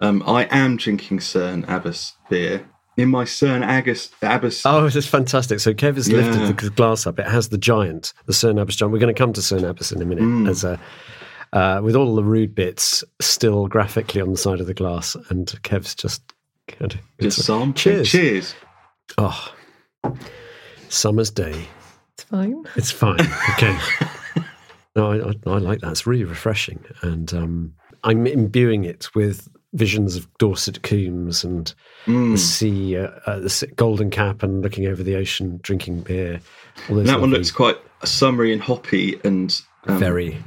Um, I am drinking Cerne Abbas beer in my Cerne Agus, Abbas. Oh, this is fantastic. So Kev has Yeah. lifted the glass up. It has the giant, the Cerne Abbas giant. We're going to come to Cerne Abbas in a minute Mm. as a. Uh, with all the rude bits still graphically on the side of the glass, and Kev's just kind of Just sampling. Cheers! Cheers. Oh, summer's day. It's fine. It's fine. Okay. no, I, I, I like that. It's really refreshing, and um, I'm imbuing it with visions of Dorset Coombs and Mm. the sea, uh, uh, the Golden Cap, and looking over the ocean, drinking beer. All those And that one looks quite summery and hoppy, and um, very.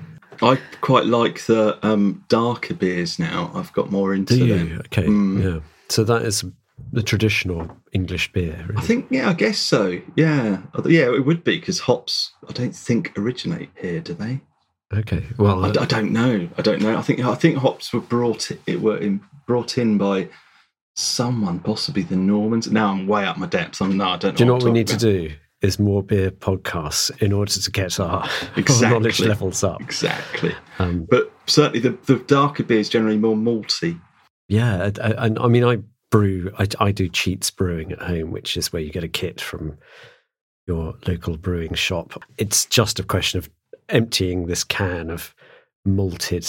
I quite like the um, darker beers now. I've got more into Do you? them. Okay. Mm. Yeah. So that is the traditional English beer. Really. I think, yeah, I guess so. Yeah, yeah, it would be because hops. I don't think originate here, do they? Okay. Well, I, uh, I don't know. I don't know. I think I think hops were brought it were in, brought in by someone, possibly the Normans. Now I'm way up my depths. I'm no, I don't know. do you know what we I'm need to do? Is more beer podcasts in order to get our Exactly. knowledge levels up. Exactly. Um, But certainly the, the darker beer is generally more malty. Yeah, and- and I mean, I brew. I, I do Cheats Brewing at home, which is where you get a kit from your local brewing shop. It's just a question of emptying this can of malted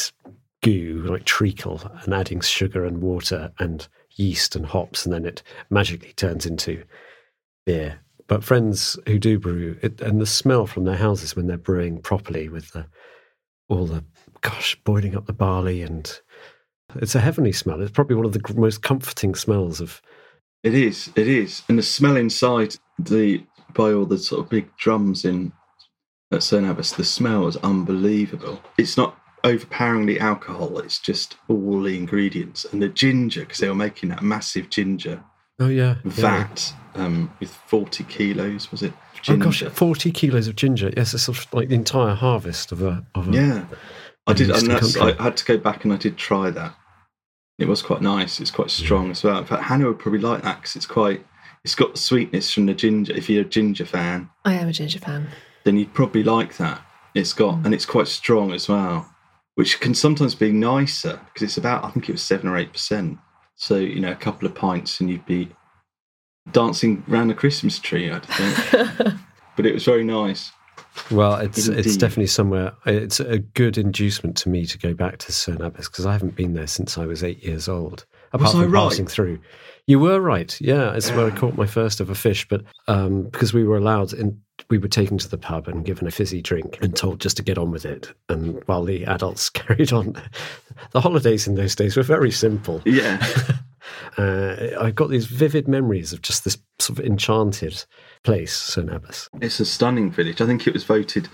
goo, like treacle, and adding sugar and water and yeast and hops, and then it magically turns into beer. But friends who do brew, it, and the smell from their houses when they're brewing properly with the, all the, gosh, boiling up the barley, and it's a heavenly smell. It's probably one of the most comforting smells of. It is, it is. And the smell inside the by all the sort of big drums in at Cerne Abbas, the smell is unbelievable. It's not overpoweringly alcohol, it's just all the ingredients. And the ginger, because they were making that massive ginger Oh yeah, yeah. um, with 40 kilos, was it? Oh gosh, forty kilos of ginger. Yes, it's sort of like the entire harvest of a. Of a Yeah. I did, and eastern that's, I had to go back and I did try that. It was quite nice. It's quite strong as well. In fact, Hannah would probably like that because it's quite, it's got the sweetness from the ginger. If you're a ginger fan, I am a ginger fan. Then you'd probably like that. It's got, and it's quite strong as well, which can sometimes be nicer because it's about, I think it was seven or eight percent. So you know, a couple of pints and you'd be dancing around the Christmas tree. I think, but it was very nice. Well, it's it's definitely somewhere. It's a good inducement to me to go back to Cerne Abbas because I haven't been there since I was eight years old. Apart I from right? passing through, you were right. Yeah, it's where I caught my first ever fish. But um, because we were allowed, in, we were taken to the pub and given a fizzy drink and told just to get on with it. And while the adults carried on, the holidays in those days were very simple. Yeah. Uh, I got these vivid memories of just this sort of enchanted place, Cerne Abbas. It's a stunning village. I think it was voted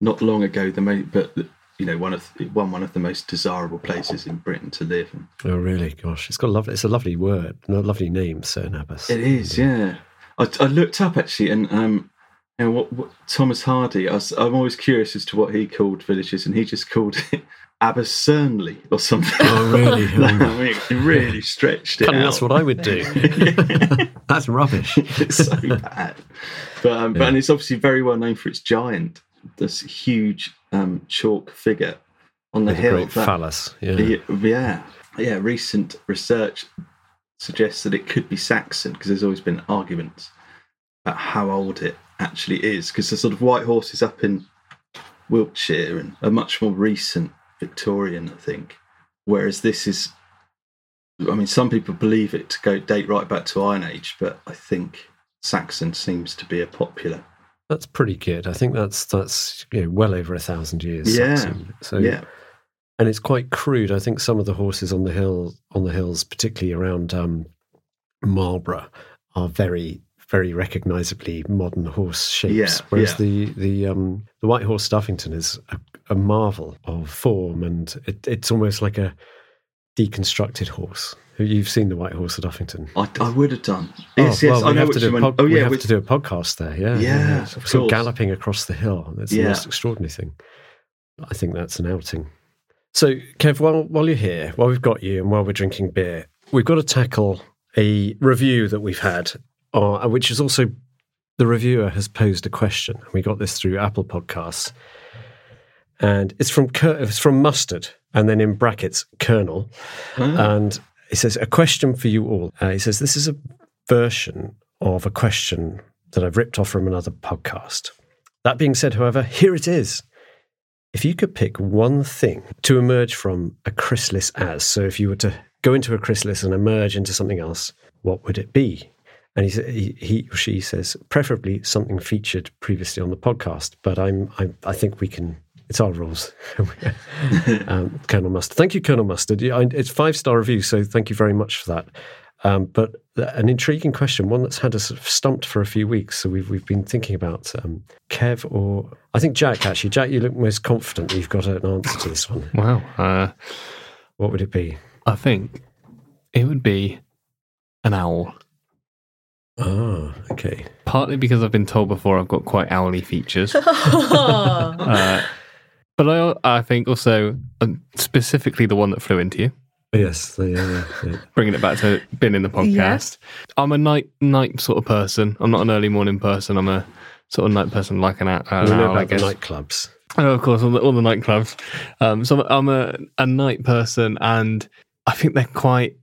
not long ago the mo- but you know one of it won one of the most desirable places in Britain to live. And Oh, really? Gosh, it's got a lovely. It's a lovely word, a lovely name, Cerne Abbas. it is, yeah. I, I looked up actually, and um, know what, what Thomas Hardy. I I'm always curious as to what he called villages, and he just called it Abercernley or something. Oh, really? I mean, he really stretched it that's what I would do. that's rubbish. it's so bad. But, um, but and it's obviously very well known for its giant, this huge um, chalk figure on the With hill. great that- phallus. Yeah. yeah, yeah, yeah. Recent research suggests that it could be Saxon because there's always been arguments about how old it actually is. Because the sort of white horses up in Wiltshire and are much more recent Victorian, I think. Whereas this is, I mean, some people believe it to go date right back to Iron Age, but I think Saxon seems to be a popular. That's pretty good. I think that's that's you know, well over a thousand years. Yeah, Saxon. So yeah, and it's quite crude. I think some of the horses on the hill on the hills, particularly around um, Marlborough, are very very recognisably modern horse shapes. Yeah, Whereas yeah. the the um, the white horse Uffington is a, a marvel of form, and it, it's almost like a deconstructed horse. You've seen the white horse at Uffington. I, I would have done. Yes, oh, yes, well, I we know have what to do you a meant. pod- Oh we have to do a podcast there. Yeah, Yeah, Sort of of, sort of course. galloping across the hill. It's the most extraordinary thing. I think that's an outing. So, Kev, while while you're here, while we've got you, and while we're drinking beer, we've got to tackle a review that we've had, uh, which is also the reviewer has posed a question. We got this through Apple Podcasts, and it's from it's from Mustard, and then in brackets Colonel, and he says a question for you all. Uh, he says this is a version of a question that I've ripped off from another podcast. That being said, however, here it is. If you could pick one thing to emerge from a chrysalis as, so if you were to go into a chrysalis and emerge into something else, what would it be? And he, he, he or she says, preferably something featured previously on the podcast. But I'm, I'm I think we can. It's our rules. um, Colonel Mustard, thank you, Colonel Mustard. It's five star review, so thank you very much for that. Um, but an intriguing question, one that's had us stumped for a few weeks. So we've we've been thinking about um, Kev or I think Jack. Actually, Jack, you look most confident you've got an answer to this one. Wow. Uh, What would it be? I think it would be an owl. Ah, okay. Partly because I've been told before I've got quite owly features. uh, but I, I think also um, specifically the one that flew into you, Yes, the, uh, yeah. bringing it back to being in the podcast. Yes. I'm a night night sort of person. I'm not an early morning person. I'm a sort of night person, like an, owl- an we know owl, about the guess. nightclubs. Oh, of course, all the, all the nightclubs. Um, so I'm a, a night person, and I think they're quite.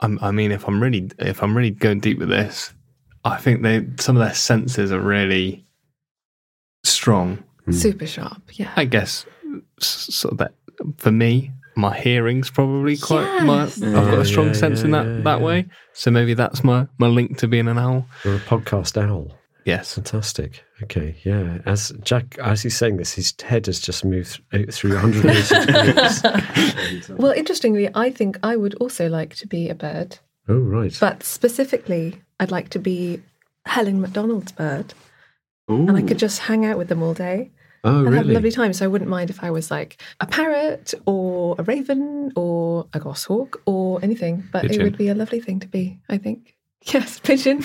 I'm, I mean, if I'm really, if I'm really going deep with this, I think they some of their senses are really strong. Hmm. Super sharp. Yeah. I guess sort of that for me, my hearing's probably quite my Yes. I've got a strong yeah, sense in that yeah, that yeah. way. So maybe that's my my link to being an owl. You're a podcast owl. Yes. Fantastic. Okay, yeah. As Jack, as he's saying this, his head has just moved out through 180 degrees. And, Well, interestingly, I think I would also like to be a bird, oh, right. but specifically, I'd like to be Helen Macdonald's bird, Ooh. and I could just hang out with them all day oh, and have a lovely time. So I wouldn't mind if I was like a parrot or a raven or a goshawk or anything, but Pigeon. it would be a lovely thing to be. I think. Yes, pigeon.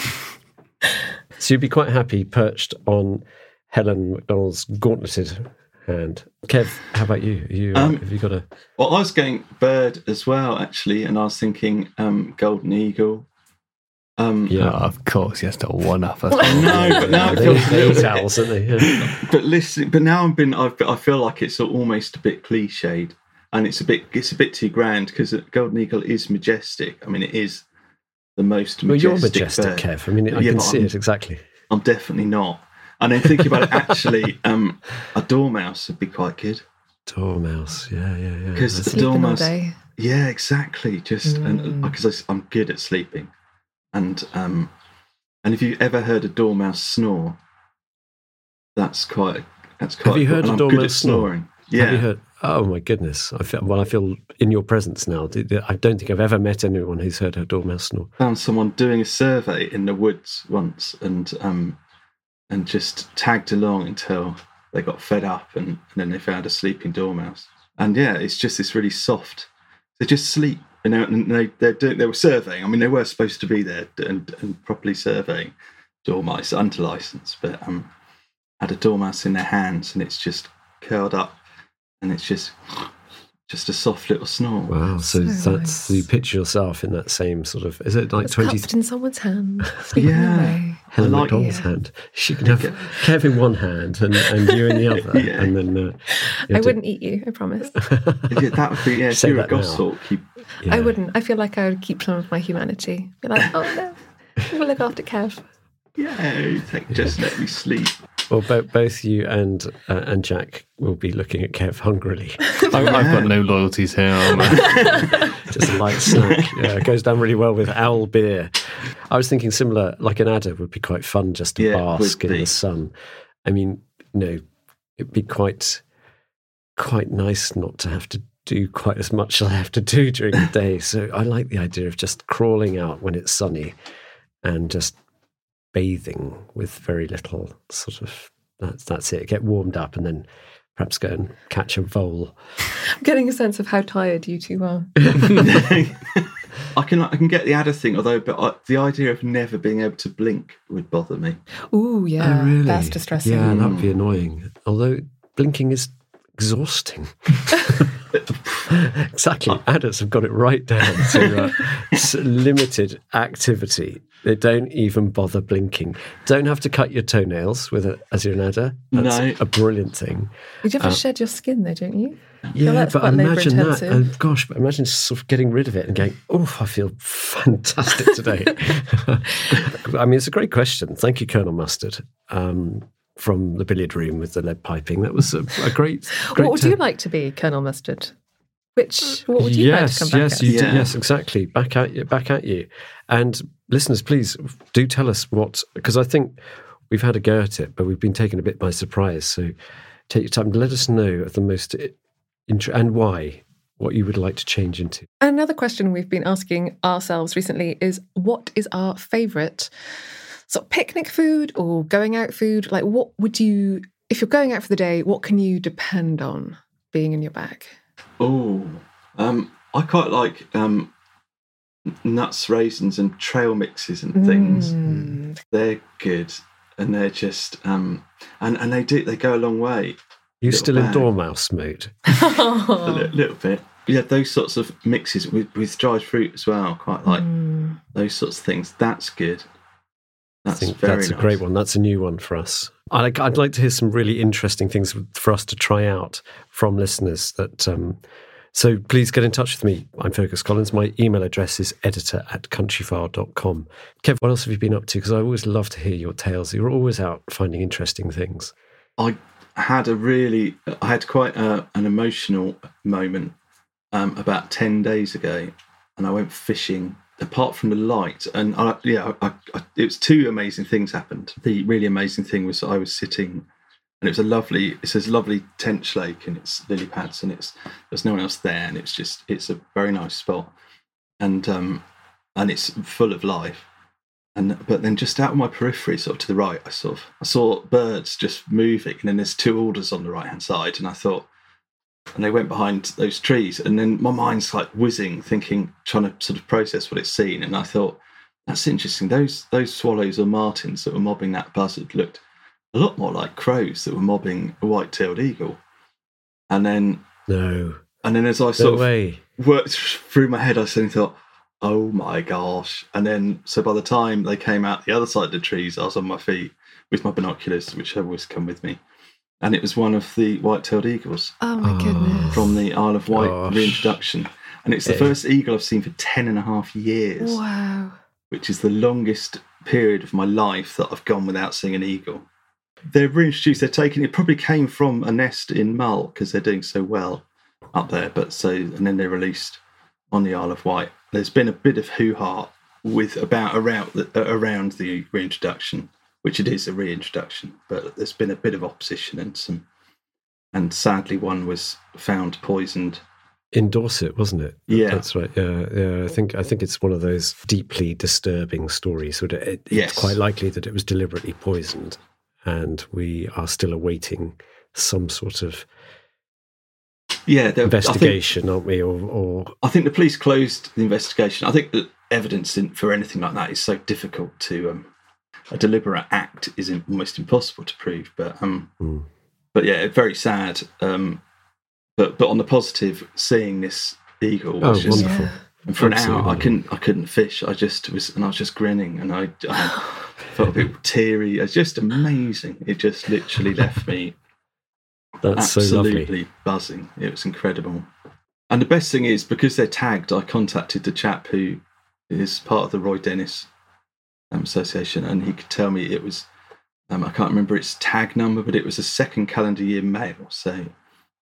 So you'd be quite happy perched on Helen Macdonald's gauntleted hand. Kev, how about you? Are you uh, Um, have you got a? Well, I was going bird as well, actually, and I was thinking um, golden eagle. Um, Yeah. Of course, he has to one up us. No, but now it They feels a little eat bit- owls, don't they? Yeah. But listen, but now I'm been. I've, I feel like it's almost a bit cliched, and it's a bit. It's a bit too grand because golden eagle is majestic. I mean, it is the most Well, majestic. you're majestic, bird. Kev. I mean, I Yeah, can see I'm- it exactly. I'm definitely not. And then thinking about it, actually, um, a dormouse would be quite good Dormouse, yeah, yeah, yeah. because That's- a all dormouse. day. Yeah, exactly. Just Mm. because I'm good at sleeping, and um, and if you ever heard a dormouse snore, that's quite. That's quite. Have you heard and a I'm good at dormouse snoring? Yeah. Have you heard? Oh my goodness! I feel well. I feel in your presence now. I don't think I've ever met anyone who's heard a dormouse snore. found someone doing a survey in the woods once and um and just tagged along until they got fed up and, and then they found a sleeping dormouse and yeah it's just this really soft they just sleep and they they're doing, they were surveying. I mean they were supposed to be there and, and properly surveying dormice under license but um had a dormouse in their hands and it's just curled up and it's just just a soft little snore Wow! So, So that's nice. you picture yourself in that same sort of. Is it like It's twenty? cupped in someone's hand. Yeah. away. Helen I like- Macdonald's yeah. hand. She can have Kev in one hand and, and you in the other, Yeah. and then uh, I to- wouldn't eat you, I promise. yeah, that would be yeah if Say you're a that now. goshawk you yeah. I wouldn't. I feel like I would keep some of my humanity. Be like, oh no, we'll look after Kev. Yeah, take, just let me sleep. Well, bo- both you and uh, and Jack will be looking at Kev hungrily. I, I've got no loyalties here. am I? Just a light snack. Yeah, it goes down really well with owl beer. I was thinking similar, like an adder would be quite fun just to Yeah, bask in be. the sun. I mean, you know, it'd be quite quite nice not to have to do quite as much as I have to do during the day. So I like the idea of just crawling out when it's sunny and just bathing with very little sort of that's that's it. Get warmed up and then perhaps go and catch a vole. I'm getting a sense of how tired you two are. I can I can get the adder thing, although but I, the idea of never being able to blink would bother me. Ooh, yeah, oh, really? that's distressing. Yeah, that would be mm. annoying. Although blinking is exhausting. exactly. Adults have got it right down to uh, limited activity. They don't even bother blinking. Don't have to cut your toenails with it as you're an adder. That's No. a brilliant thing. You do have to Uh, shed your skin, though, don't you? Yeah, that's but imagine that. labour-intensive. Oh, gosh, but imagine sort of getting rid of it and going, oh, I feel fantastic today. I mean, it's a great question. Thank you, Colonel Mustard, um, from the billiard room with the lead piping. That was a, a great, great. What would tip. you like to be, Colonel Mustard? Which what would you yes, like to come back yes, as? you do, yes, exactly. Back at you, back at you. And listeners, please do tell us what because I think we've had a go at it, but we've been taken a bit by surprise. So take your time. To let us know of the most int- and why what you would like to change into. Another question we've been asking ourselves recently is what is our favourite sort of picnic food or going out food? Like, what would you, if you're going out for the day, what can you depend on being in your bag? Oh, um, I quite like um, nuts, raisins, and trail mixes and things. Mm. They're good, and they're just um, and and they do they go a long way. You Little still in dormouse mode? A li- little bit. Yeah, those sorts of mixes with with dried fruit as well. Quite like Mm. those sorts of things. That's good. I think that's a great one. That's a new one for us. I'd like, I'd like to hear some really interesting things for us to try out from listeners. That um, so please get in touch with me. I'm Fergus Collins. My email address is editor at countryfile.com. Kev, what else have you been up to? Because I always love to hear your tales. You're always out finding interesting things. I had a really, I had quite a, an emotional moment um, about ten days ago, and I went fishing. Apart from the light, and I, yeah, I, I, it was two amazing things happened. The really amazing thing was I was sitting, and it was a lovely. it's this lovely tench lake, and it's lily pads, and it's there's no one else there, and it's just it's a very nice spot, and um, and it's full of life. And but then just out of my periphery, sort of to the right, I sort of I saw birds just moving, and then there's two orders on the right hand side, and I thought, and they went behind those trees, and then my mind's like whizzing, thinking, trying to sort of process what it's seen, and I thought, that's interesting. Those those swallows or martins that were mobbing that buzzard looked a lot more like crows that were mobbing a white-tailed eagle, and then No. and then as I No sort of way. worked through my head, I suddenly thought, oh my gosh. And then, so by the time they came out the other side of the trees, I was on my feet with my binoculars, which have always come with me. And it was one of the white tailed eagles Oh my goodness. Oh. from the Isle of Wight Gosh. reintroduction. And it's the first eagle I've seen for 10 and a half years, Wow. which is the longest period of my life that I've gone without seeing an eagle. They're reintroduced, they're taking it, probably came from a nest in Mull because they're doing so well up there. But so, and then they're released on the Isle of Wight. There's been a bit of hoo ha with about around the, around the reintroduction, which it is a reintroduction, but there's been a bit of opposition and some, and sadly, one was found poisoned. In Dorset, wasn't it? Yeah. that's right. Yeah, yeah. I think I think it's one of those deeply disturbing stories. So it, it, Yes. It's quite likely that it was deliberately poisoned, and we are still awaiting some sort of Yeah, there- I think- investigation, aren't we? Or, or I think the police closed the investigation. I think that evidence in, for anything like that is so difficult to. Um, a deliberate act is almost impossible to prove. But um, Hmm. but yeah, very sad. Um, but but on the positive, seeing this eagle oh, was just, wonderful. and for an hour I couldn't I couldn't fish. I just was and I was just grinning and I, I felt a bit teary. It's just amazing. It just literally left me That's so lovely. absolutely buzzing. It was incredible. And the best thing is because they're tagged, I contacted the chap who is part of the Roy Dennis um, Association, and he could tell me it was. Um, I can't remember its tag number, but it was a second calendar year male. So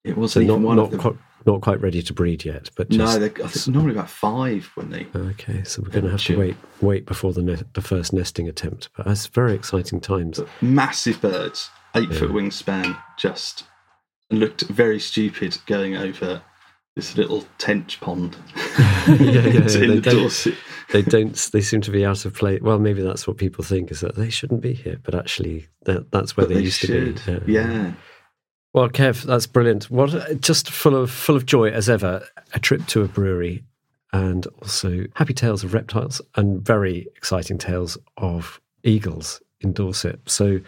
it wasn't not even one not of them. quite, not quite ready to breed yet, but no, just, they're, I think normally about five when they. Okay, so we're going to have to wait wait before the ne- the first nesting attempt. But that's very exciting times. But massive birds, eight foot wingspan, just looked very stupid going over this little tench pond. yeah, yeah, in they the don't, Dorset. they don't. They seem to be out of place. Well, maybe that's what people think is that they shouldn't be here, but actually, that, that's where they, they used should. to be. Yeah. Well, Kev, that's brilliant. What just full of full of joy as ever. A trip to a brewery, and also happy tales of reptiles, and very exciting tales of eagles in Dorset. So,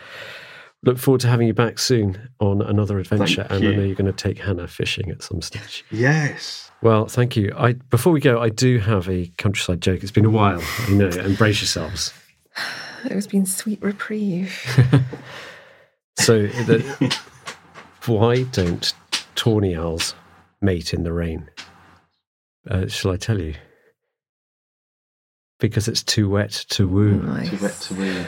look forward to having you back soon on another adventure. and I know you're going to take Hannah fishing at some stage. Yes. Well, thank you. I before we go, I do have a countryside joke. It's been a while, I know, Embrace yourselves. It has been sweet reprieve. So, the, why don't tawny owls mate in the rain? Uh, shall I tell you? Because it's too wet to woo. Nice. Too wet to woo.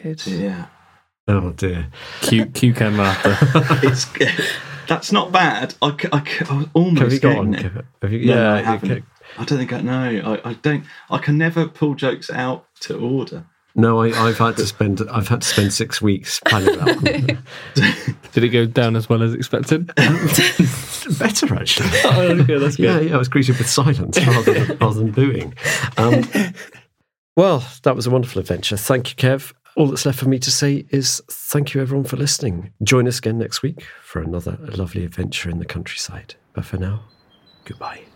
Good. Yeah. Oh dear. Cute, cute can laughter. it's that's not bad. I was almost Have you got getting one? it. Kev? Have you, No, no, yeah, I haven't. ca- I don't think I know. I, I don't. I can never pull jokes out to order. No, I, I've had to spend. I've had to spend six weeks planning that one. Did it go down as well as expected? Better actually. oh, okay, that's good. Yeah, yeah. I was greeted with silence rather than, rather than booing. Um, well, that was a wonderful adventure. Thank you, Kev. All that's left for me to say is thank you, everyone, for listening. Join us again next week for another lovely adventure in the countryside. But for now, goodbye.